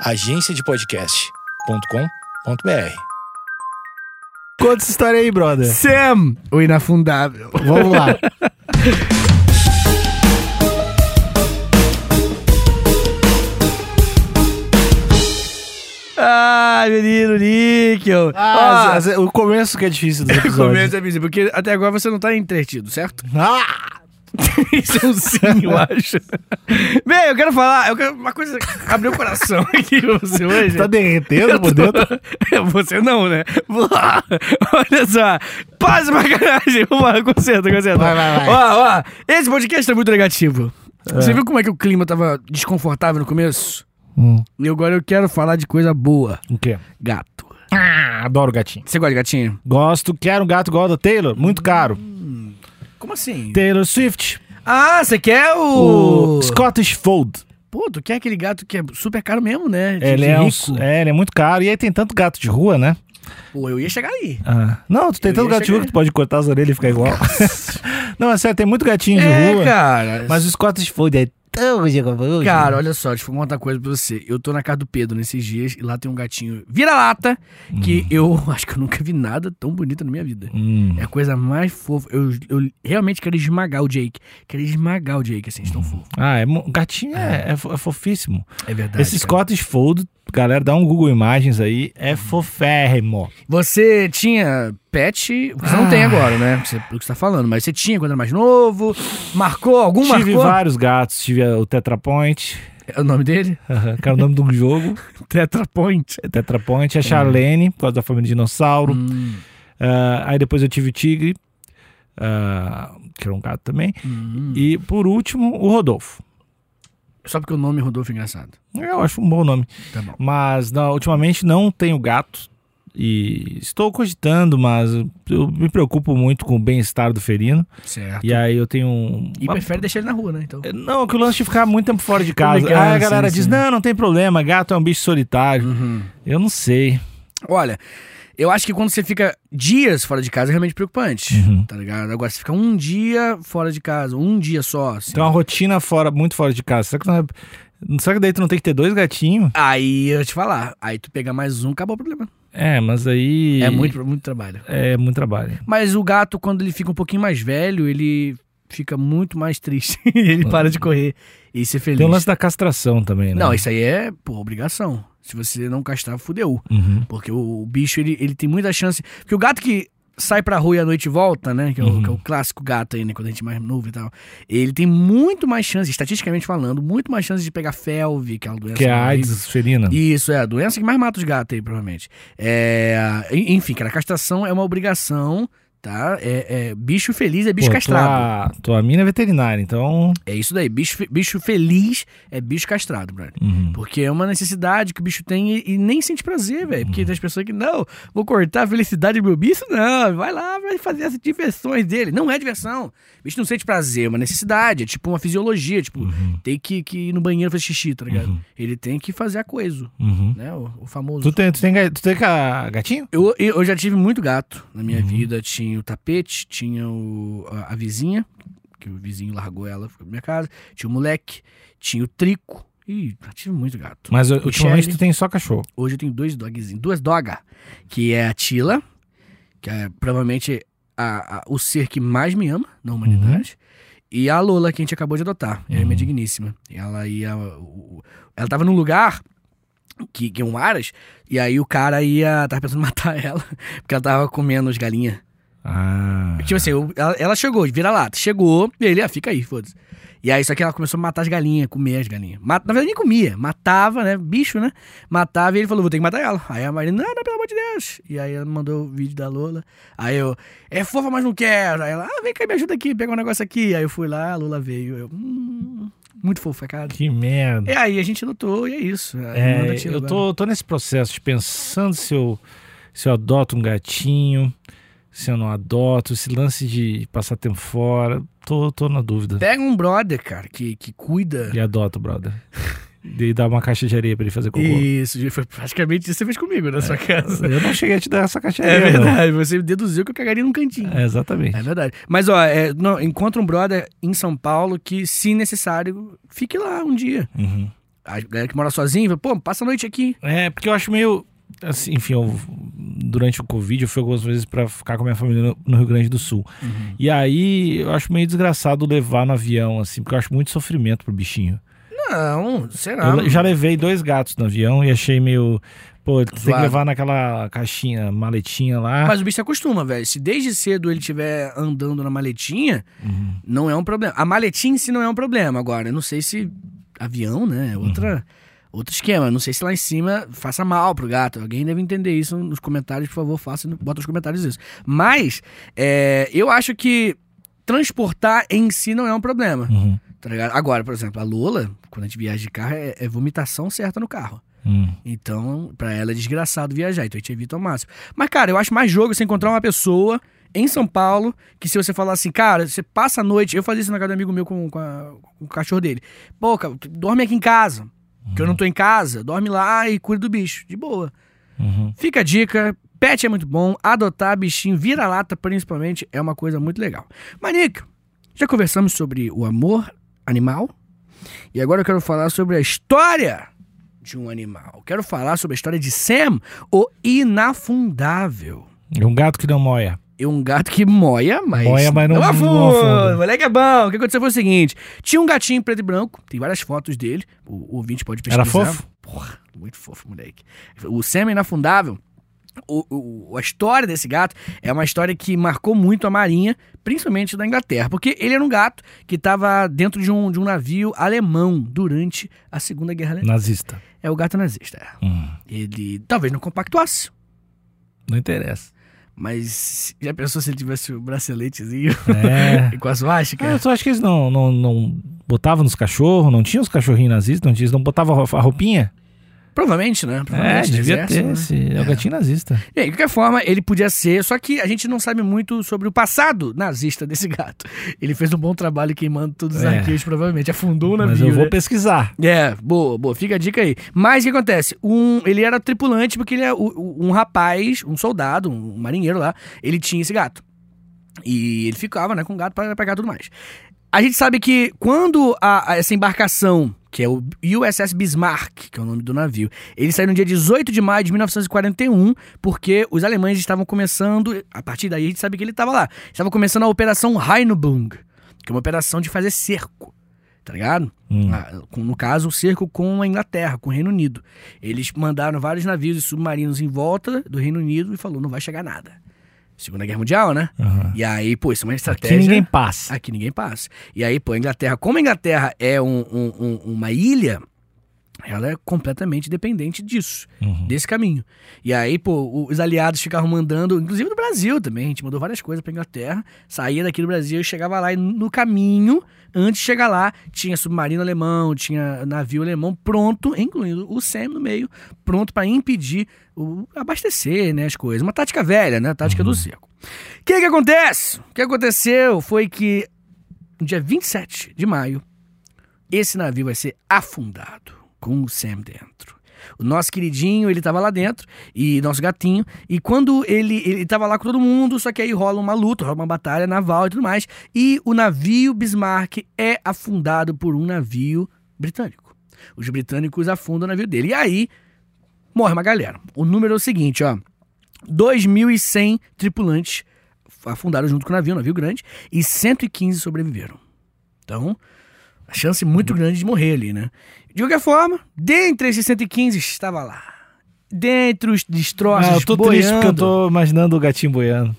agenciadepodcast.com.br. Conta essa história aí, brother. Sam, o inafundável. Vamos lá. Ai, menino Níquel. Ah, às- o começo que é difícil do episódio. começa a dizer, porque até agora você não tá entretido, certo? Ah! Isso é um sim, eu acho. Bem, eu quero falar, eu quero uma coisa abriu o coração aqui pra você hoje. Tá derretendo por dentro? Você não, né? Olha só. Paz pra caralho. Vamos lá, conserta, conserta. Vai, vai, vai. Ó, ó. Esse podcast é muito negativo. É. Você viu como é que o clima tava desconfortável no começo? Hum, E agora eu quero falar de coisa boa. o quê? Gato. Ah, adoro gatinho. Você gosta de gatinho? Gosto, quero um gato igual ao da Taylor, muito caro. Como assim? Taylor Swift, Ah, você quer o... o Scottish Fold. Pô, tu quer aquele gato que é super caro mesmo, né? De- Ele de é, um, é, ele é muito caro. E aí tem tanto gato de rua, né? Pô, eu ia chegar aí. Ah, Não, tu tem Eu tanto gato de rua que tu pode cortar as orelhas e ficar igual. não, é sério, tem muito gatinho de é, rua. cara. Mas o Scottish Fold é. Cara, olha só, deixa eu contar uma coisa pra você. Eu tô na casa do Pedro nesses dias e lá tem um gatinho vira-lata que eu acho que eu nunca vi nada tão bonito na minha vida. Hum. É a coisa mais fofa. Eu, eu realmente quero esmagar o Jake. Quero esmagar o Jake, assim, tão fofo. Ah, é, gatinho é, é fo- é fofíssimo. É verdade. Esse cara. Scottish Fold, galera, dá um Google Imagens aí, é foférrimo. Você tinha pet, você não tem agora, né? Você, o que você tá falando, mas você tinha quando era mais novo. Marcou? Algum Tive marcou? vários gatos, tive o Tetra Point, É o nome dele? que era o nome um jogo. Tetra Point. É Tetra Point, a Charlene, por causa da família dinossauro. Hum, Ah, aí depois eu tive o Tigre, ah, que era um gato também. hum. E por último, o Rodolfo. Só porque o nome Rodolfo é engraçado. Eu acho um bom nome. Tá bom. Mas não, ultimamente não tenho gato. E estou cogitando, mas eu me preocupo muito com o bem-estar do felino. Certo. E aí eu tenho um. E prefere deixar ele na rua, né? Então. Não, que o lance de ficar muito tempo fora de casa. brincando, Aí a galera sim, diz: sim. não, não tem problema, gato é um bicho solitário. Uhum. Eu não sei. Olha, eu acho que quando você fica dias fora de casa é realmente preocupante. Uhum. Tá ligado? Agora, se fica um dia fora de casa, um dia só. Assim, Tem uma rotina fora, muito fora de casa. Será que, não é... Será que daí tu não tem que ter dois gatinhos? Aí eu te falar. Aí tu pegar mais um, acabou o problema. É, mas aí. É muito, muito trabalho. É muito trabalho. Mas o gato, quando ele fica um pouquinho mais velho, ele fica muito mais triste. ele para de correr e ser feliz. Tem o lance da castração também, né? Não, isso aí é, pô, obrigação. Se você não castrar, fudeu. Uhum. Porque o, o bicho, ele, ele tem muita chance. Porque o gato que sai pra rua e à noite volta, né? Que é, o, Uhum. que é o clássico gato aí, né? Quando a gente é mais novo e tal. Ele tem muito mais chance, estatisticamente falando, muito mais chance de pegar felve, que é uma doença. Que é a. AIDS felina. Isso, é a doença que mais mata os gatos aí, provavelmente. É, en- enfim, cara, a castração é uma obrigação, tá? É, é- bicho feliz é bicho Pô, castrado. Tua, tua mina é veterinária, então. É isso daí. Bicho, bicho feliz é bicho castrado, brother. Uhum. Porque é uma necessidade que o bicho tem e, e nem sente prazer, velho. Uhum. Porque tem as pessoas que, não, vou cortar a felicidade do meu bicho, não. Vai lá, vai fazer as diversões dele. Não é diversão. O bicho não sente prazer, é uma necessidade. É tipo uma fisiologia. Tipo, Uhum. tem que, que ir no banheiro fazer xixi, tá ligado? Uhum. Ele tem que fazer a coisa, Uhum. né? O, o famoso. Tu tem, tu tem, tu tem ga- gatinho? Eu, eu já tive muito gato na minha Uhum. vida. Tinha o tapete, tinha o, a, a vizinha, que o vizinho largou ela, foi pra minha casa. Tinha o moleque, tinha o trico. Ih, tive muito gato. Mas uh, ultimamente Shelly. tu tem só cachorro. Hoje eu tenho dois dogzinhos, duas dogas, que é a Tila, que é provavelmente a- a- o ser que mais me ama na humanidade, e a Lola, que a gente acabou de adotar, ela é minha digníssima. Ela ia. o- o- Ela tava num lugar que, que é um aras, e aí o cara ia. tava pensando em matar ela, porque ela tava comendo as galinhas. Ah. Tipo assim, eu- ela, ela chegou, vira lata, chegou, e ele, ah, fica aí, foda-se. E aí, só que ela começou a matar as galinhas, comer as galinhas. Mata, na verdade, nem comia, matava, né? Bicho, né? Matava e ele falou, vou ter que matar ela. Aí a Marina, não, não, pelo amor de Deus. E aí ela mandou o vídeo da Lola. Aí eu, é fofa, mas não quero. Aí ela, ah, vem cá, me ajuda aqui, pega um negócio aqui. Aí eu fui lá, a Lola veio. Eu, hum, muito fofa, cara. Que merda. E aí a gente lutou e é isso. É, eu tô, tô nesse processo de pensando se eu, se eu adoto um gatinho, se eu não adoto, esse lance de passar tempo fora. Tô, tô na dúvida. Pega um brother, cara, que, que cuida. E adoto, brother. E dá uma caixa de areia pra ele fazer cocô. Isso, foi praticamente isso que você fez comigo na sua casa. Eu não cheguei a te dar essa caixa de É areia, não. verdade, você deduziu que eu cagaria num cantinho. É, exatamente. É verdade. Mas, ó, é, não, encontra um brother em São Paulo que, se necessário, fique lá um dia. Uhum. A galera que mora sozinha, fala, pô, passa a noite aqui. É, porque eu acho meio. Assim, enfim, eu, durante o Covid eu fui algumas vezes pra ficar com a minha família no, no Rio Grande do Sul. E aí eu acho meio desgraçado levar no avião, assim, porque eu acho muito sofrimento pro bichinho. Não, será? Eu já levei dois gatos no avião e achei meio. Pô, tem que levar naquela caixinha, maletinha lá. Mas o bicho se acostuma, velho. Se desde cedo ele estiver andando na maletinha, Uhum. não é um problema. A maletinha em si não é um problema. Agora, eu não sei se avião, né? É outra, outro esquema. Não sei se lá em cima faça mal pro gato. Alguém deve entender isso nos comentários, por favor, faça, bota nos comentários isso. Mas, é, eu acho que transportar em si não é um problema. Uhum. Tá ligado? Agora, por exemplo, a Lola, quando a gente viaja de carro, é, é vomitação certa no carro. Hum. Então, pra ela é desgraçado viajar, então a gente evita ao máximo. Mas, cara, eu acho mais jogo você encontrar uma pessoa em São Paulo que se você falar assim, cara, você passa a noite. Eu fazia isso na casa do amigo meu com, com, a- com o cachorro dele. Pô, cara, dorme aqui em casa. Que eu não tô em casa, dorme lá e cuida do bicho, de boa. Uhum. Fica a dica, pet é muito bom, adotar bichinho, vira-lata principalmente, é uma coisa muito legal. Manico, já conversamos sobre o amor animal e agora eu quero falar sobre a história de um animal. Quero falar sobre a história de Sam, o inafundável. É um gato que não moia. É um gato que moia, mas. Moia, mas não- não afunda. moleque é bom. O que aconteceu foi o seguinte: tinha um gatinho preto e branco, tem várias fotos dele. O, o ouvinte pode pesquisar. Era fofo? Porra, muito fofo, moleque. O é inafundável. O, o- a história desse gato é uma história que marcou muito a marinha, principalmente da Inglaterra, porque ele era um gato que estava dentro de um, de um navio alemão durante a Segunda Guerra Alemã. Nazista. É o gato nazista. é. Hum. Ele talvez não compactuasse, Não interessa. Mas já pensou se ele tivesse o braceletezinho É. com a suástica? Ah, eu só acho que eles não, não, não botavam nos cachorros, não tinha os cachorrinhos nazistas, não tinha, eles não botavam a roupinha? Provavelmente, né? É, Provavelmente, devia exército, ter. né? Esse, é o É. gatinho nazista. E aí, de qualquer forma, ele podia ser, só que a gente não sabe muito sobre o passado nazista desse gato. Ele fez um bom trabalho queimando todos os É. arquivos, provavelmente. Afundou o Mas navio. eu vou né? pesquisar. É, boa, boa, fica a dica aí. Mas o que acontece? Um, ele era tripulante porque ele é um rapaz, um soldado, um marinheiro lá, ele tinha esse gato. E ele ficava, né, com o gato para pegar tudo mais. A gente sabe que quando a- a- essa embarcação, que é o USS Bismarck, que é o nome do navio, ele saiu no dia 18 de maio de 1941, porque os alemães estavam começando, a partir daí a gente sabe que ele estava lá, estava começando a Operação Rheinbung, que é uma operação de fazer cerco, tá ligado? Hum. Ah, no caso, o cerco com a Inglaterra, com o Reino Unido. Eles mandaram vários navios e submarinos em volta do Reino Unido e falou, não vai chegar nada. Segunda Guerra Mundial, né? Aham. E aí, pô, isso é uma Aqui estratégia... ninguém passa. Aqui ninguém passa. E aí, pô, a Inglaterra, como a Inglaterra é um- um- um- uma ilha, ela é completamente dependente disso, Uhum. desse caminho. E aí, pô, os aliados ficavam mandando, inclusive do Brasil também, a gente mandou várias coisas pra Inglaterra, saía daqui do Brasil e chegava lá, e no caminho, antes de chegar lá, tinha submarino alemão, tinha navio alemão pronto, incluindo o SEM no meio, pronto pra impedir o abastecer, né, as coisas. Uma tática velha, né, a tática do cerco. O que que acontece? O que aconteceu foi que no dia 27 de maio, esse navio vai ser afundado com o Sam dentro. O nosso queridinho, ele tava lá dentro, e nosso gatinho, e quando ele, ele tava lá com todo mundo, só que aí rola uma luta, rola uma batalha naval e tudo mais, e o navio Bismarck é afundado por um navio britânico. Os britânicos afundam o navio dele. E aí, morre uma galera. O número é o seguinte, ó. 2.100 tripulantes afundaram junto com o navio, um navio grande, e 115 sobreviveram. Então, a chance muito grande de morrer ali, né? De qualquer forma, dentre esses 115 estava lá. Dentre os destroços, Ah, eu tô boiando. triste porque eu tô imaginando o gatinho boiando.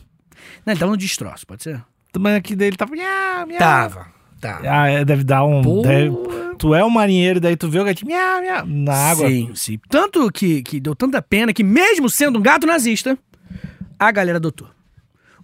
Não, ele tava no destroço, pode ser? Mas aqui dele tava. Miau, miau. Tava, tava. Ah, é, deve dar um. Deve- tu é um marinheiro, daí tu vê o gatinho miau, miau, na água. Sim, sim. Tanto que, que deu tanta pena que, mesmo sendo um gato nazista, a galera adotou.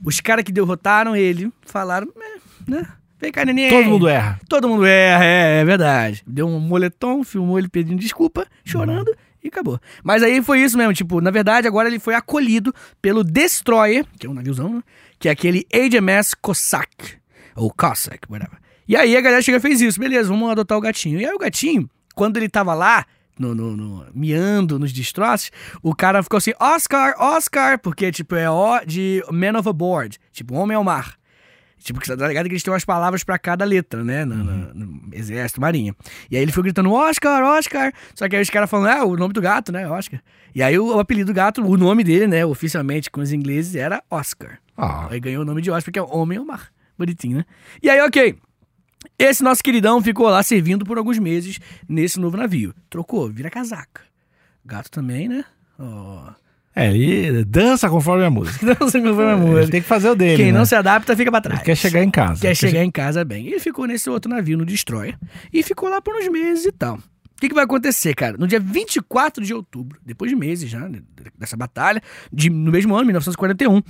Os caras que derrotaram ele falaram, "É, né? Vem cá, neném. Todo mundo erra. Todo mundo erra, é, é verdade. Deu um moletom, filmou ele pedindo desculpa, chorando e acabou. Mas aí foi isso mesmo, tipo, na verdade agora ele foi acolhido pelo Destroyer, que é um naviozão, né? Que é aquele HMS Cossack, ou Cossack, whatever. E aí a galera chega e fez isso, beleza, vamos adotar o gatinho. E aí o gatinho, quando ele tava lá, no, no- no- miando nos destroços, o cara ficou assim, Oscar, Oscar, porque tipo é O de Man Overboard, tipo homem ao mar. Tipo, que você tá ligado que eles têm umas palavras pra cada letra, né? No, no- no Exército, Marinha. E aí ele foi gritando Oscar, Oscar. Só que aí os caras falam, ah, o nome do gato, né? Oscar. E aí o, o apelido do gato, o nome dele, né? Oficialmente com os ingleses era Oscar. Ah, Aí ganhou o nome de Oscar, porque é Homem ao Mar. Bonitinho, né? E aí, ok. Esse nosso queridão ficou lá servindo por alguns meses nesse novo navio. Trocou, vira casaca. Gato também, né? Ó. é, e dança conforme a música. Como foi a Ele música. tem que fazer o dele. Quem né? não se adapta fica pra trás. Ele quer chegar em casa. Quer chegar em casa bem. Ele ficou nesse outro navio, no Destroyer. E ficou lá por uns meses e tal. O que, que vai acontecer, cara? No dia 24 de outubro, depois de meses já né, dessa batalha, de, no mesmo ano, 1941,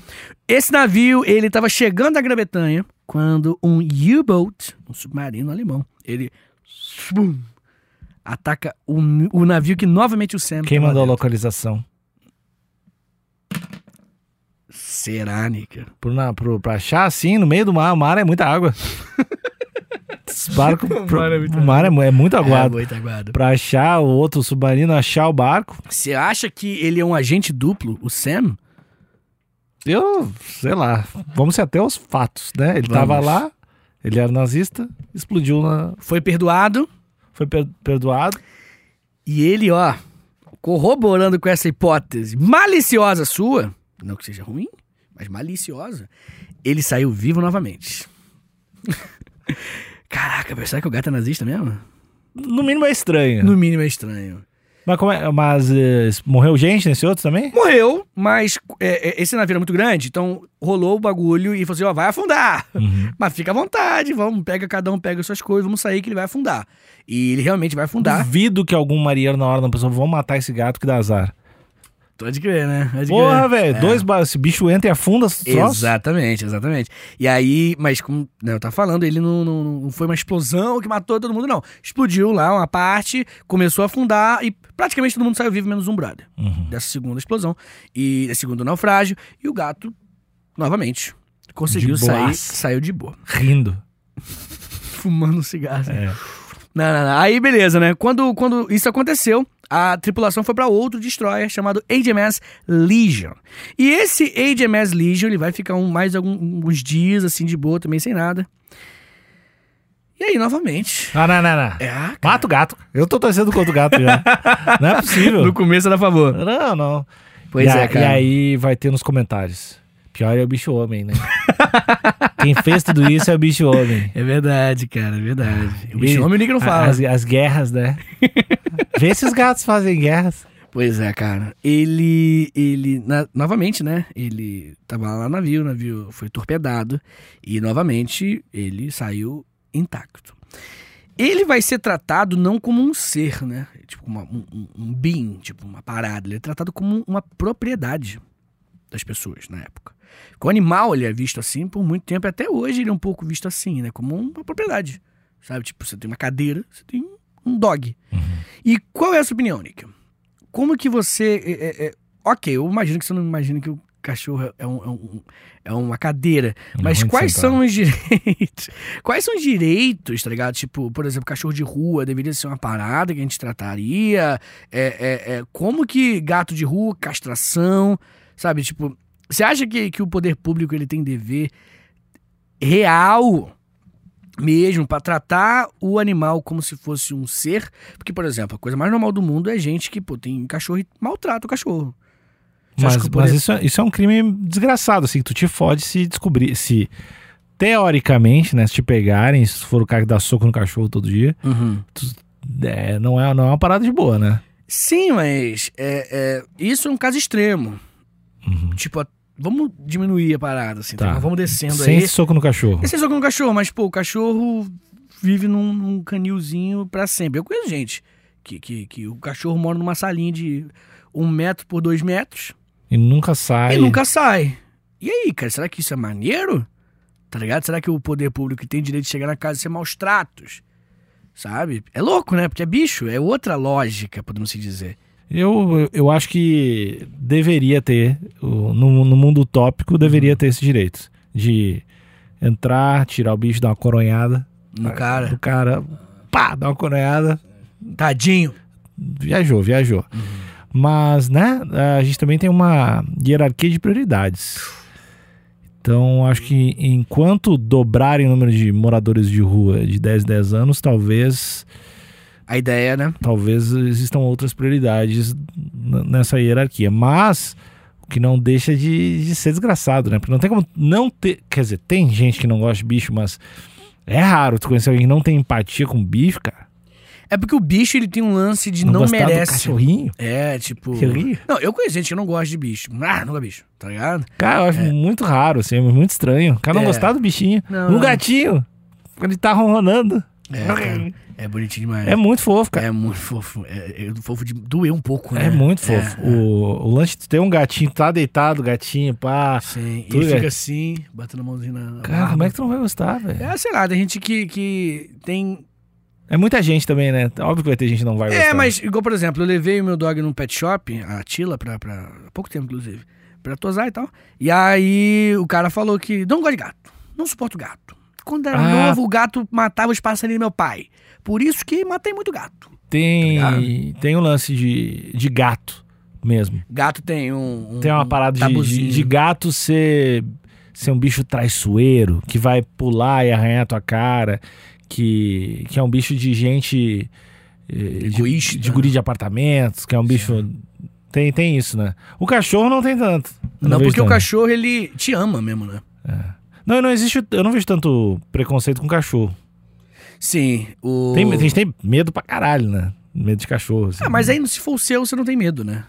esse navio, ele estava chegando à Grã-Bretanha quando um U-Boat, um submarino alemão, ele ataca o, o navio que novamente o Sam... Quem mandou a localização? Será, Nica? Pro, na, pro, pra achar assim, no meio do mar, o mar é muita água. Barco, pro- mar é muita o mar é, é muito É, aguado. muito aguado. Pra achar o outro submarino, achar o barco, Você acha que ele é um agente duplo, o Sam? eu, sei lá, vamos ser até os fatos, né? Ele Vamos. tava lá, ele era nazista, explodiu na. Foi perdoado Foi per- perdoado. e ele, ó, corroborando com essa hipótese maliciosa sua, não que seja ruim, mas maliciosa, ele saiu vivo novamente. Caraca, será que o gato é nazista mesmo? No mínimo é estranho. No mínimo é estranho. Mas, como é, mas eh, morreu gente nesse outro também? Morreu, mas é, é, esse navio era muito grande, então rolou o bagulho e falou assim: ó, vai afundar. Uhum. Mas fica à vontade, vamos, pega cada um, pega suas coisas, vamos sair que ele vai afundar. E ele realmente vai afundar. Duvido que algum marinheiro na hora da pessoa vão matar esse gato que dá azar. Pode crer, né? Pode Porra, velho, É. dois ba- esse bicho entra e afunda os troços. Exatamente, exatamente. E aí, mas como né, eu tava falando, ele não, não, não foi uma explosão que matou todo mundo, não. Explodiu lá uma parte, começou a afundar e praticamente todo mundo saiu vivo, menos um brother. Uhum. Dessa segunda explosão e desse segundo naufrágio. E o gato, novamente, conseguiu sair, saiu de boa. Rindo. Fumando um cigarro. assim. É. Não, não, não. Aí, beleza, né? Quando, quando isso aconteceu, a tripulação foi pra outro destroyer chamado HMS Legion. E esse HMS Legion, ele vai ficar um, mais alguns dias, assim, de boa, também sem nada. E aí, novamente... Ah, não, não, não. É, cara. Mata o gato. Eu tô torcendo contra o gato já. não é possível. No começo era a favor. Não, não. Pois e, é, a- cara. E aí vai ter nos comentários. Pior é o bicho homem, né? Quem fez tudo isso é o bicho homem. É verdade, cara, é verdade. O E- bicho homem o Nick não fala. As, as guerras, né? Vê se os gatos fazem guerras. Pois é, cara. Ele, ele, na- novamente, né? Ele tava lá no navio, o navio foi torpedado e novamente ele saiu intacto. Ele vai ser tratado não como um ser, né? Tipo uma- um, um, tipo uma parada. Ele é tratado como uma propriedade das pessoas na época. O animal ele é visto assim por muito tempo, até hoje ele é um pouco visto assim, né? Como uma propriedade. Sabe? Tipo, você tem uma cadeira, você tem um dog. E qual é a sua opinião, Nick? Como que você. é, é, é, ok, eu imagino que você não imagina que o cachorro é, um- é um- é uma cadeira. Mas Onde quais são os direitos? Quais são os direitos, tá ligado? Tipo, por exemplo, cachorro de rua deveria ser uma parada que a gente trataria. É, é, é, como que gato de rua, castração, sabe? Tipo, você acha que, que o poder público ele tem dever real mesmo pra tratar o animal como se fosse um ser? Porque, por exemplo, a coisa mais normal do mundo é gente que pô, tem cachorro e maltrata o cachorro. Você Mas, mas isso, é- isso é um crime desgraçado, assim, que tu te fode se descobrir. Se, teoricamente, né, se te pegarem, se for o cara que dá soco no cachorro todo dia, Uhum. é, não, é, não é uma parada de boa, né? Sim, mas é, é, isso é um caso extremo. Uhum. Tipo, vamos diminuir a parada, assim, Tá. tá? vamos descendo Sem aí. esse soco no cachorro. Esse é só com o cachorro, mas, pô, o cachorro vive num, num canilzinho pra sempre. Eu conheço gente que, que, que o cachorro mora numa salinha de um metro por dois metros E nunca sai. e nunca sai. E aí, cara, será que isso é maneiro? Tá ligado? Será que o poder público tem direito de chegar na casa e ser maus tratos? Sabe? É louco, né? Porque é bicho, é outra lógica, podemos se dizer. Eu, eu- acho que deveria ter, no, no mundo utópico, deveria ter esses direitos. De entrar, tirar o bicho, dar uma coronhada. No cara, Do cara, pá, dar uma coronhada. tadinho. Viajou, viajou. Mas, né, a gente também tem uma hierarquia de prioridades. Então, acho que enquanto dobrarem o número de moradores de rua de 10 em 10 anos, talvez A ideia, né? talvez existam outras prioridades nessa hierarquia. Mas o que não deixa de, de ser desgraçado, né? Porque não tem como não ter. Quer dizer, tem gente que não gosta de bicho, mas é raro tu conhecer alguém que não tem empatia com bicho, cara. É porque o bicho ele tem um lance de Não, não, gostar do merece. cachorrinho. É, tipo. Ri. Não, eu conheço gente que não gosta de bicho. Ah, não gosta de bicho, tá ligado? Cara, eu acho muito raro, assim, muito estranho. O cara não É. gostar do bichinho. Não, um gatinho, ele tá ronronando. É, cara, é bonitinho demais. É muito fofo, cara. É muito fofo. É, é fofo de doer um pouco, né? É, muito fofo. O, o lance de ter um gatinho, tá deitado, gatinho, pá. Sim, e Tudo ele é- fica assim, batendo a mãozinha na. na Cara, barba. como é que tu não vai gostar, velho? É, sei lá, tem gente que, que tem. É muita gente também, né? Óbvio que vai ter gente que não vai gostar. É, mas, igual, por exemplo, eu levei o meu dog num pet shop, a Tila, pra, pra há pouco tempo, inclusive, pra tosar e tal. E aí o cara falou que não gosta de gato, não suporto gato. Quando era Ah. novo, o gato matava os passarinhos do meu pai. Por isso que matei muito gato. Tem, Tá tem um lance de, de gato mesmo. Gato tem um. um Tem uma parada de, de, tabuzinho. de gato ser, ser um bicho traiçoeiro, que vai pular e arranhar a tua cara, que, que é um bicho de gente. eh, De, Egoísta. de guri de apartamentos, que é um bicho. Tem, tem isso, né? O cachorro não tem tanto. Não, vejo porque o tanto. cachorro, ele te ama mesmo, né? Não, não existe. Eu não vejo tanto preconceito com cachorro. Sim, o. Tem, a gente tem medo pra caralho, né? Medo de cachorro. assim. Ah, mas aí se for o seu, você não tem medo, né?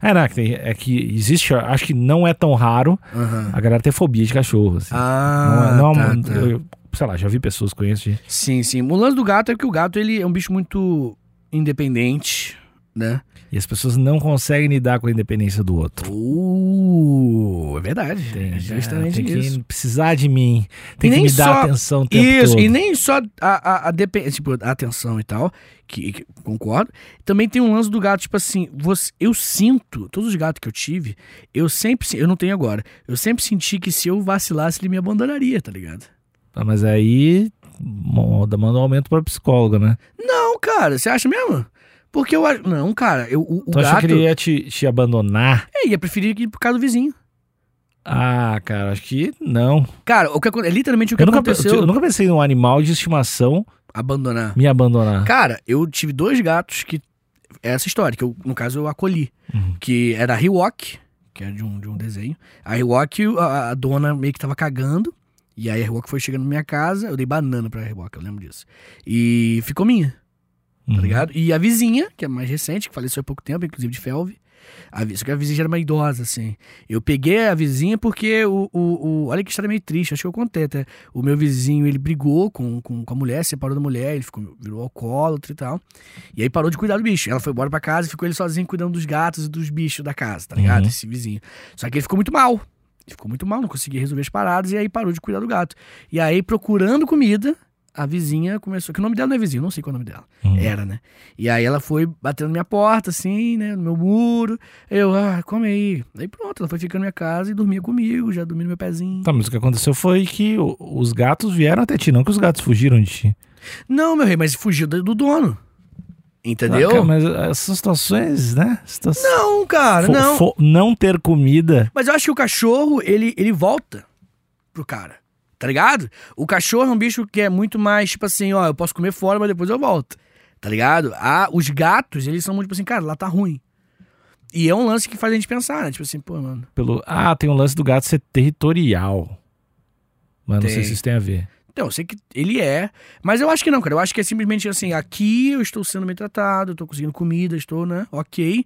É, não, é que, é existe, acho que não é tão raro Aham. a galera ter fobia de cachorro. Assim. Ah, não é, não é tá, tá. eu- sei lá, já vi pessoas que conheço. de- Sim, sim. O lance do gato é que o gato, ele é um bicho muito independente, né? E as pessoas não conseguem lidar com a independência do outro. Uh, é verdade. Tem, é justamente tem isso. que precisar de mim, tem E que me dar só- atenção o tempo Isso, todo. e nem só a, a, a, tipo, a atenção e tal, que, que- concordo. Também tem um lance do gato, tipo assim, você, eu sinto, todos os gatos que eu tive, eu sempre, se- eu não tenho agora, eu sempre senti que se eu vacilasse, ele me abandonaria, tá ligado? Ah, Mas aí manda um aumento pra psicóloga, né? Não, cara, você acha mesmo? Porque eu acho. Não, cara, eu, o, o tu achou gato. que ele ia te, te abandonar? É, ia preferir ir por causa do vizinho. Ah, cara, acho que não. Cara, o que é literalmente o que Eu nunca, aconteceu. eu nunca pensei num animal de estimação Abandonar. me abandonar. Cara, eu tive dois gatos que. É essa história, que eu, no caso eu acolhi. Uhum. Que era a Rewok, que é de um, de um desenho. A Rewok, a, a dona meio que tava cagando. E aí a Rewok foi chegando na minha casa. Eu dei banana pra Rewok, eu lembro disso. E ficou minha, tá Uhum. ligado? E a vizinha, que é mais recente, que faleceu há pouco tempo, inclusive de felve. A, só que a vizinha já era uma idosa, assim. Eu peguei a vizinha porque o, o, o- Olha que história meio triste, acho que eu contei até. O meu vizinho, ele brigou com, com, com a mulher, separou da mulher, ele ficou, virou alcoólatra e tal. E aí parou de cuidar do bicho. Ela foi embora pra casa e ficou ele sozinho cuidando dos gatos e dos bichos da casa, tá ligado? Uhum. Esse vizinho. Só que ele ficou muito mal. Ele ficou muito mal, não conseguia resolver as paradas e aí parou de cuidar do gato. E aí, procurando comida, a vizinha começou. Que o nome dela não é vizinho, não sei qual é o nome dela. Uhum. Era, né? E aí ela foi batendo na minha porta, assim, né? No meu muro. Eu, ah, come aí. Aí pronto, ela foi ficando na minha casa e dormia comigo, já dormia no meu pezinho. Tá, mas o que aconteceu foi que os gatos vieram até ti, não que os gatos fugiram de ti. Não, meu rei, mas fugiu do do dono. Entendeu? Ah, cara, mas essas situações, né? Situa- Não, cara, fo- não. fo- não ter comida. Mas eu acho que o cachorro, ele, ele volta pro cara. Tá ligado? O cachorro é um bicho que é muito mais, tipo assim, ó, eu posso comer fora, mas depois eu volto. Tá ligado? Ah, os gatos, eles são muito, tipo assim, cara, lá tá ruim. E é um lance que faz a gente pensar, né? Tipo assim, pô, mano. Pelo... Ah, tem um lance do gato ser territorial. Mas não Tem. sei se isso tem a ver. Então, eu sei que ele é, mas eu acho que não, cara. Eu acho que é simplesmente assim, aqui eu estou sendo bem tratado, eu estou conseguindo comida, estou, né, ok.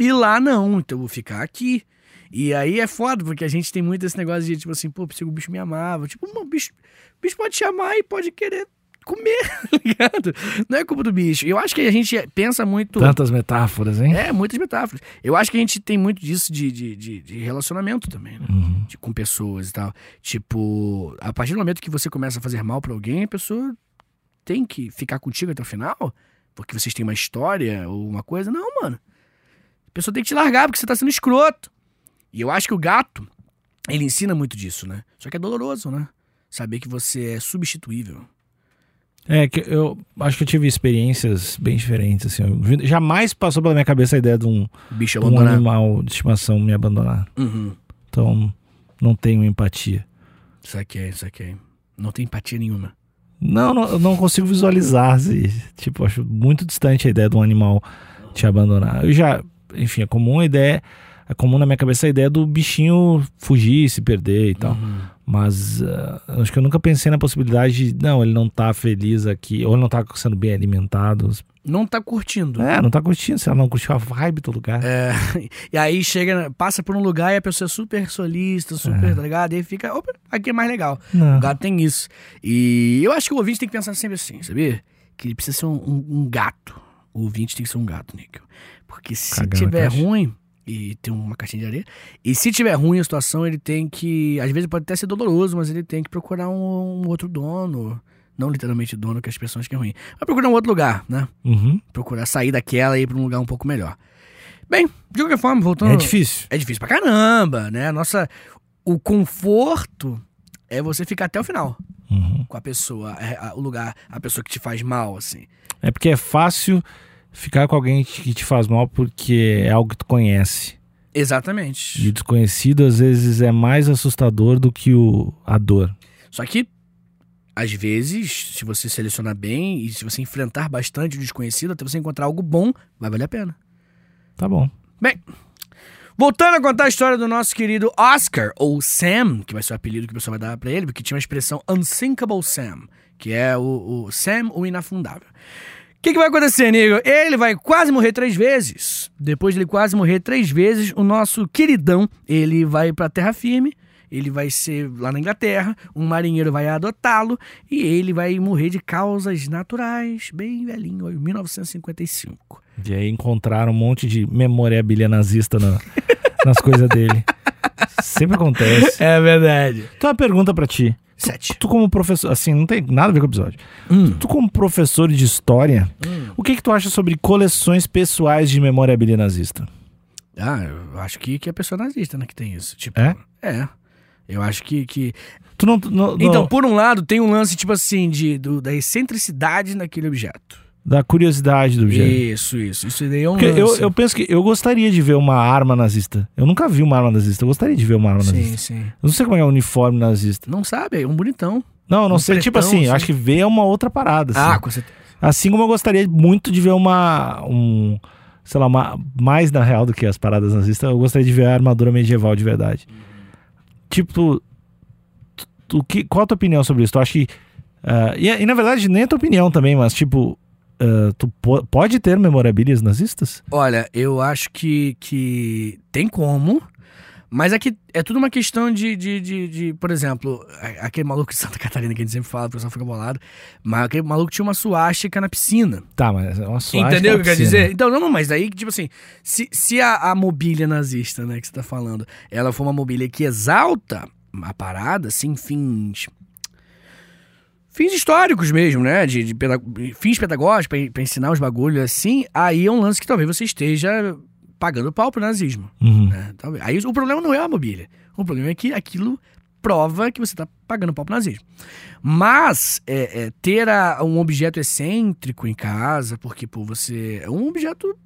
E lá não, então eu vou ficar aqui. E aí é foda, porque a gente tem muito esse negócio de, tipo assim, pô, que o bicho me amava. Tipo, o bicho, bicho pode te amar e pode querer comer, tá ligado? Não é culpa do bicho. Eu acho que a gente pensa muito... Tantas metáforas, hein? É, muitas metáforas. Eu acho que a gente tem muito disso de, de, de, de relacionamento também, né? Uhum. de- com pessoas e tal. Tipo, a partir do momento que você começa a fazer mal pra alguém, a pessoa tem que ficar contigo até o final? Porque vocês têm uma história ou uma coisa? Não, mano. A pessoa tem que te largar porque você tá sendo escroto. E eu acho que o gato, ele ensina muito disso, né? Só que é doloroso, né? Saber que você é substituível. É que eu acho que eu tive experiências bem diferentes, assim. Eu- jamais passou pela minha cabeça a ideia de um, bicho um animal de estimação me abandonar. Uhum. Então, não tenho empatia. Saquei, saquei. Não tem empatia nenhuma. Não, não, eu não consigo visualizar. assim. Tipo, acho muito distante a ideia de um animal te abandonar. Eu já, enfim, é comum a ideia. É comum na minha cabeça a ideia do bichinho fugir, se perder e tal. Mas ah, acho que eu nunca pensei na possibilidade de, não, ele não tá feliz aqui, ou ele não tá sendo bem alimentado. Não tá curtindo. É, não tá curtindo, se ela não curtiu a vibe do lugar. É, e aí chega, passa por um lugar e a pessoa é super solista, super, tá ligado? E aí fica, opa, aqui é mais legal. Não. O gato tem isso. E eu acho que o ouvinte tem que pensar sempre assim, sabia? Que ele precisa ser um, um- um gato. O ouvinte tem que ser um gato, Níquel. Porque se Cagar na tiver ruim, e tem uma caixinha de areia, e se tiver ruim a situação, ele tem que. Às vezes pode até ser doloroso, mas ele tem que procurar um, um outro dono. Não literalmente dono, que as pessoas que é ruim. Mas procurar um outro lugar, né? Uhum. Procurar sair daquela e ir pra um lugar um pouco melhor. Bem, de qualquer forma, voltando. É difícil. É difícil pra caramba, né? A Nossa, o conforto é você ficar até o final Uhum. com a pessoa, é, a- o lugar, a pessoa que te faz mal, assim. É porque é fácil ficar com alguém que te faz mal porque é algo que tu conhece. Exatamente. E o desconhecido às vezes é mais assustador do que o, a dor. Só que, às vezes, se você selecionar bem e se você enfrentar bastante o desconhecido, até você encontrar algo bom, vai valer a pena. Tá bom. Bem, voltando a contar a história do nosso querido Oscar, ou Sam, que vai ser o apelido que o pessoal vai dar pra ele, porque tinha uma expressão Unsinkable Sam, que é o, o Sam, o inafundável. O que, que vai acontecer, nego? Ele vai quase morrer três vezes. Depois de ele quase morrer três vezes, o nosso queridão, ele vai pra terra firme, ele vai ser lá na Inglaterra, um marinheiro vai adotá-lo e ele vai morrer de causas naturais, bem velhinho, em 1955. E aí encontraram um monte de memorabilia nazista na- nas coisas dele. Sempre acontece. É verdade. Então, uma pergunta pra ti. Sete. Tu como professor, assim, não tem nada a ver com o episódio. Hum. Tu como professor de história, o que que tu acha sobre coleções pessoais de memorabilia nazista? Ah, eu acho que, que é pessoa nazista, né, que tem isso. Tipo, É? É. Eu acho que. que... Tu não... não- não- Então, por um lado, tem um lance, tipo assim, de, do- da excentricidade naquele objeto. da curiosidade do objeto. Isso, isso. Isso daí é um eu, lance. eu penso que eu gostaria de ver uma arma nazista. Eu nunca vi uma arma nazista. Eu gostaria de ver uma arma Sim, nazista. sim. Eu não sei como é o uniforme nazista. Não sabe, é um bonitão. Não, eu não Um sei. tipo pretão, assim, assim. acho que ver é uma outra parada. assim. Ah, com certeza. Assim como eu gostaria muito de ver uma. Um, sei lá, uma, mais na real do que as paradas nazistas, eu gostaria de ver a armadura medieval de verdade. Tipo, tu- que, qual a tua opinião sobre isso? Tu acha que. ah, e, e, na verdade, nem a tua opinião também, mas tipo. ah, tu po- pode ter memorabilias nazistas? Olha, eu acho que, que tem como, mas aqui é tudo uma questão de, de, de, de, por exemplo, aquele maluco de Santa Catarina que a gente sempre fala, o pessoal fica bolado, mas aquele maluco tinha uma suástica na piscina. Tá, mas é uma suástica Entendeu o que eu quero dizer? Então, não, não, mas daí, tipo assim, se, se a, a mobília nazista, né, que você tá falando, ela for uma mobília que exalta a parada, sem fins. Fins históricos mesmo, né? De, de peda- fins pedagógicos, pra ensinar os bagulhos assim, aí é um lance que talvez você esteja pagando pau pro nazismo. Uhum. Né? Aí o problema não é a mobília. O problema é que aquilo prova que você está pagando pau pro nazismo. Mas é, é, ter a- um objeto excêntrico em casa, porque pô, você é um objeto.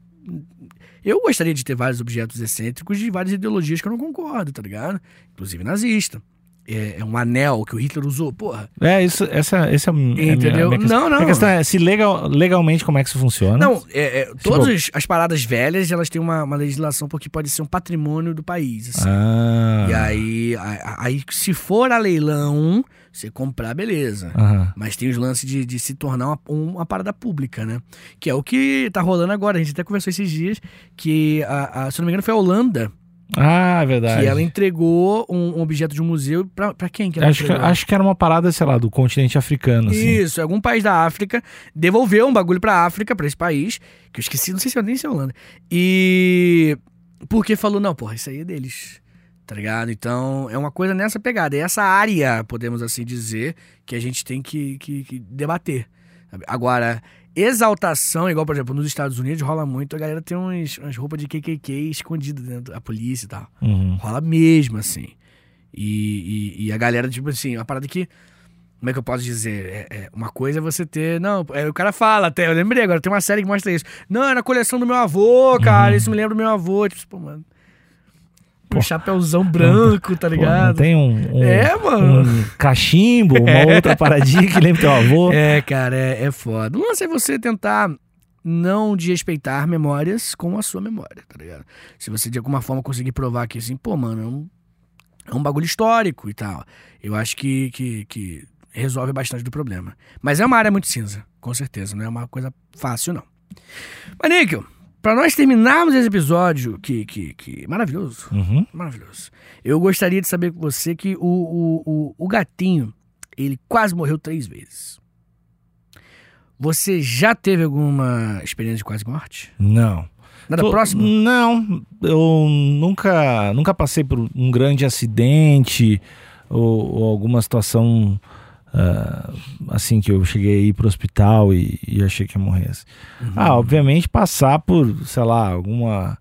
Eu gostaria de ter vários objetos excêntricos de várias ideologias que eu não concordo, tá ligado? Inclusive nazista. É, é um anel que o Hitler usou, porra. É, isso, essa, essa é minha, Entendeu? a minha questão. Não, não. A questão é se legal, legalmente como é que isso funciona. Não, é, é, todas as paradas velhas, elas têm uma, uma legislação porque pode ser um patrimônio do país. assim. Ah. E aí, aí, se for a leilão, você comprar, beleza. Aham. Mas tem os lances de, de se tornar uma, um- uma parada pública, né? Que é o que tá rolando agora. A gente até conversou esses dias que, a, a- se não me engano, foi a Holanda Ah, é verdade. que ela entregou um, um objeto de um museu pra, pra quem que acho, que, acho que era uma parada, sei lá, do continente africano, assim. Isso, algum país da África devolveu um bagulho pra África, pra esse país, que eu esqueci, não sei se eu nem sei Holanda. E porque falou, não, porra, isso aí é deles. Tá ligado? Então, é uma coisa nessa pegada. É essa área, podemos assim dizer, que a gente tem que, que- que debater. Agora, exaltação, igual, por exemplo, nos Estados Unidos rola muito, a galera tem uns, umas roupas de KKK escondidas dentro da polícia e tal. Uhum. Rola mesmo, assim. E, e, e a galera, tipo assim, uma parada que. Como é que eu posso dizer? É, é, uma coisa é você ter. Não, é, o cara fala até. Eu lembrei agora, tem uma série que mostra isso. Não, é na coleção do meu avô, cara. Isso me lembra do meu avô. Tipo, pô, mano. Pô. chapéuzão branco, tá Pô, ligado? tem um, um, É, mano. um cachimbo, uma outra paradinha que lembra teu avô. É, cara, é, é foda. O lance é você tentar não desrespeitar memórias com a sua memória, tá ligado? Se você de alguma forma conseguir provar que assim, pô, mano, é um, é um bagulho histórico e tal, eu acho que, que, que resolve bastante do problema. Mas é uma área muito cinza, com certeza, não é uma coisa fácil, não. Mas, Níquel, pra nós terminarmos esse episódio, que, que, que maravilhoso, Uhum. maravilhoso, eu gostaria de saber com você que o, o, o, o gatinho, ele quase morreu três vezes. Você já teve alguma experiência de quase morte? Não. Nada Tô- próximo? Não, eu nunca, nunca passei por um grande acidente ou, ou alguma situação ah, assim que eu cheguei a ir pro hospital e, e achei que ia morrer. assim. Uhum. Ah, obviamente passar por, sei lá, alguma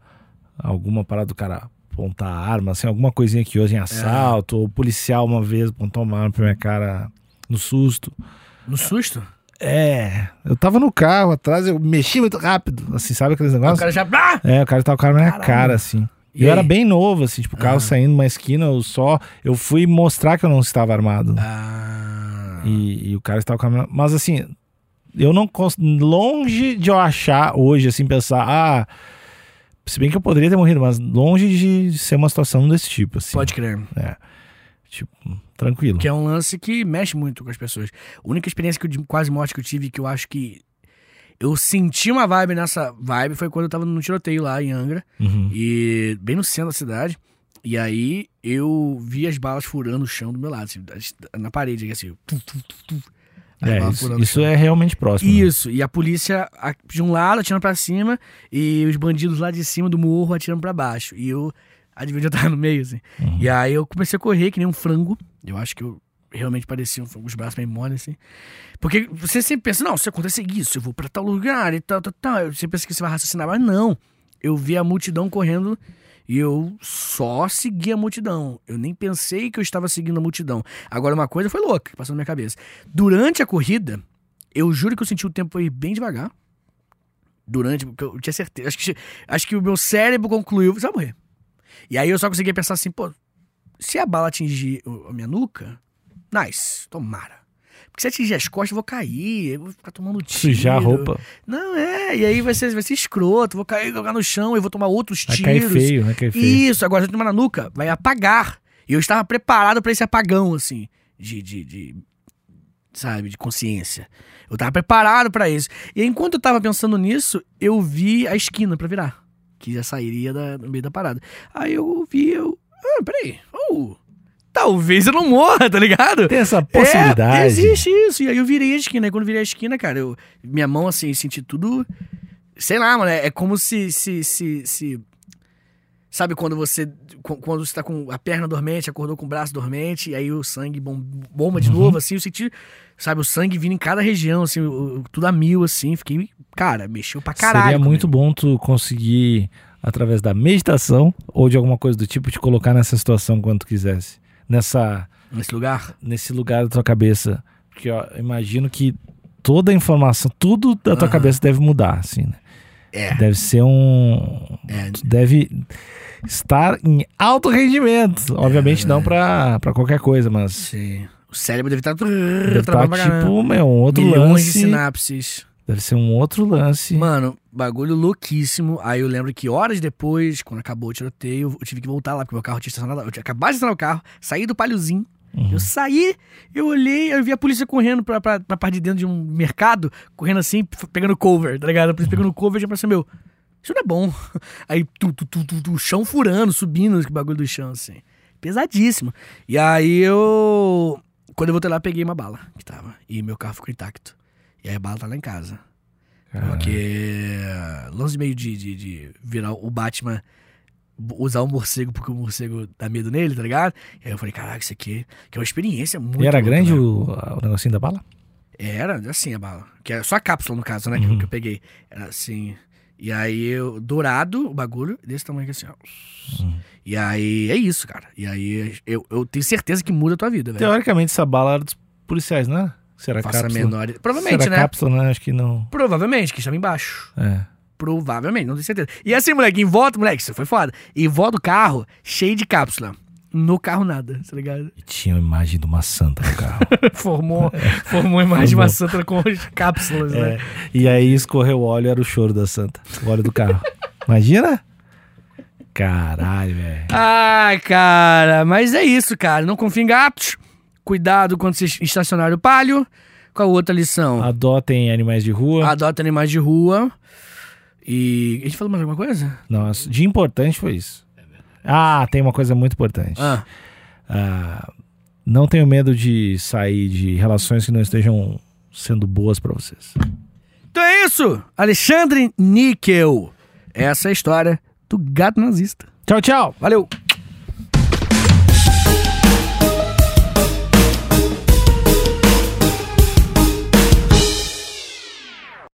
alguma parada do cara apontar arma, assim, alguma coisinha que hoje em assalto, ou policial uma vez apontou uma arma pra minha cara no susto. No susto? É, eu tava no carro atrás, eu mexi muito rápido, assim, sabe aqueles O negócios? cara já. Ah! É, o cara tava com a arma na minha cara, assim. E eu aí? era bem novo, assim, tipo, o carro Aham. saindo numa esquina, eu só. Eu fui mostrar que eu não estava armado. Ah. E, e o cara estava arma. Mas assim, eu não. cons- Longe de eu achar hoje, assim, pensar, ah. Se bem que eu poderia ter morrido, mas longe de ser uma situação desse tipo, assim. Pode crer. É. Tipo, tranquilo. Que é um lance que mexe muito com as pessoas. A única experiência que eu, de quase morte que eu tive que eu acho que. Eu senti uma vibe nessa vibe foi quando eu tava no tiroteio lá em Angra. Uhum. E bem no centro da cidade. E aí eu vi as balas furando o chão do meu lado, assim, na parede, assim. Tu, tu, tu, tu. As É, isso, isso é realmente próximo. né? Isso, e a polícia de um lado atirando pra cima e os bandidos lá de cima do morro atirando pra baixo. E eu, adivinha, eu tava no meio, assim. Uhum. E aí eu comecei a correr que nem um frango. Eu acho que eu realmente parecia um frango, os braços meio mole, assim. Porque você sempre pensa, não, se acontecer isso, eu vou pra tal lugar e tal, tal, tal. Você pensa que você vai raciocinar, mas não. Eu vi a multidão correndo e eu só segui a multidão. Eu nem pensei que eu estava seguindo a multidão. Agora, uma coisa foi louca, passou na minha cabeça. Durante a corrida, eu juro que eu senti o tempo ir bem devagar. Durante, porque eu tinha certeza. Acho que, acho que o meu cérebro concluiu, você vai morrer. E aí eu só conseguia pensar assim, pô, se a bala atingir a minha nuca, nice, tomara. Porque se atingir as costas, eu vou cair, eu vou ficar tomando tiro. Sujar a roupa. Não, é, e aí vai ser, vai ser escroto, vou cair, jogar no chão, eu vou tomar outros Vai tiros. cair feio, vai cair feio. Isso, agora se eu tomar na nuca, vai apagar. E eu estava preparado pra esse apagão, assim, de, de, de- sabe, de consciência. Eu tava preparado pra isso. E enquanto eu tava pensando nisso, eu vi a esquina pra virar, que já sairia da, no meio da parada. Aí eu vi, eu, ah, peraí, talvez eu não morra, tá ligado? Tem essa possibilidade. É, existe isso. E aí eu virei a esquina. E quando eu virei a esquina, cara, eu, minha mão, assim, eu senti tudo. Sei lá, mano. É é como se. se, se, se- sabe quando você. qu- Quando você tá com a perna dormente, acordou com o braço dormente, e aí o sangue bom- bomba de Uhum. novo, assim, eu senti. Sabe, o sangue vindo em cada região, assim, tudo a mil, assim. Fiquei. Cara, mexeu pra caralho. Seria muito comigo. bom tu conseguir, através da meditação ou de alguma coisa do tipo, te colocar nessa situação quando tu quisesse. Nessa, Nesse lugar. nesse lugar da tua cabeça. Porque ó, eu imagino que toda a informação, tudo da tua Aham. cabeça deve mudar, assim, né? É. Deve ser um. É. Deve estar em alto rendimento. Obviamente não pra, pra qualquer coisa, mas. Sim. O cérebro deve estar. Deve estar tipo, meu, um outro Milhões de lance. sinapses. Deve ser um outro lance. Mano, bagulho louquíssimo. Aí eu lembro que horas depois, quando acabou o tiroteio, eu tive que voltar lá, porque meu carro tinha estacionado. Eu tinha acabado de estacionar o carro, saí do palhozinho. Uhum. Eu saí, eu olhei, eu vi a polícia correndo pra, pra, pra parte de dentro de um mercado, correndo assim, pegando cover, tá ligado? A polícia pegando cover, já pensei, meu, isso não é bom. Aí, tu, tu, tu, tu, tu, o chão furando, subindo, esse bagulho do chão, assim. Pesadíssimo. E aí eu. Quando eu voltei lá, peguei uma bala que tava. E meu carro ficou intacto. E aí a bala tá lá em casa. Caralho. Porque lance meio de, de, de virar o Batman usar o morcego porque o morcego dá medo nele, tá ligado? E aí eu falei, caraca, isso aqui que é uma experiência muito. E era louca, grande né? o, o negocinho da bala? Era assim a bala. Que era só a cápsula, no caso, né? que eu- Uhum. Que eu peguei. Era assim. E aí eu. Dourado o bagulho, desse tamanho aqui assim, ó. Uhum. E aí é isso, cara. E aí eu, eu tenho certeza que muda a tua vida, velho. Teoricamente, essa bala era dos policiais, né? Será Faça a cápsula? menor. Provavelmente, Será né? cápsula, né? Acho que não. Provavelmente, que estava embaixo. É. Provavelmente, não tenho certeza. E assim, moleque, em volta, moleque, isso foi foda. Em volta do carro, cheio de cápsula. No carro nada, tá ligado? E tinha uma imagem de uma santa no carro. formou, formou a imagem de uma santa com as cápsulas, né? É, e aí escorreu o óleo, era o choro da santa. O óleo do carro. Imagina? Caralho, velho. Ai, cara, mas é isso, cara. Não confia em gatos. Cuidado quando você estacionar o palio. Qual a outra lição? Adotem animais de rua. Adota animais de rua. E. A gente falou mais alguma coisa? Nossa, de importante foi isso. Ah, tem uma coisa muito importante. Ah. Ah, não tenho medo de sair de relações que não estejam sendo boas pra vocês. Então é isso! Alexandre Níquel. Essa é a história do gato nazista. Tchau, tchau. Valeu!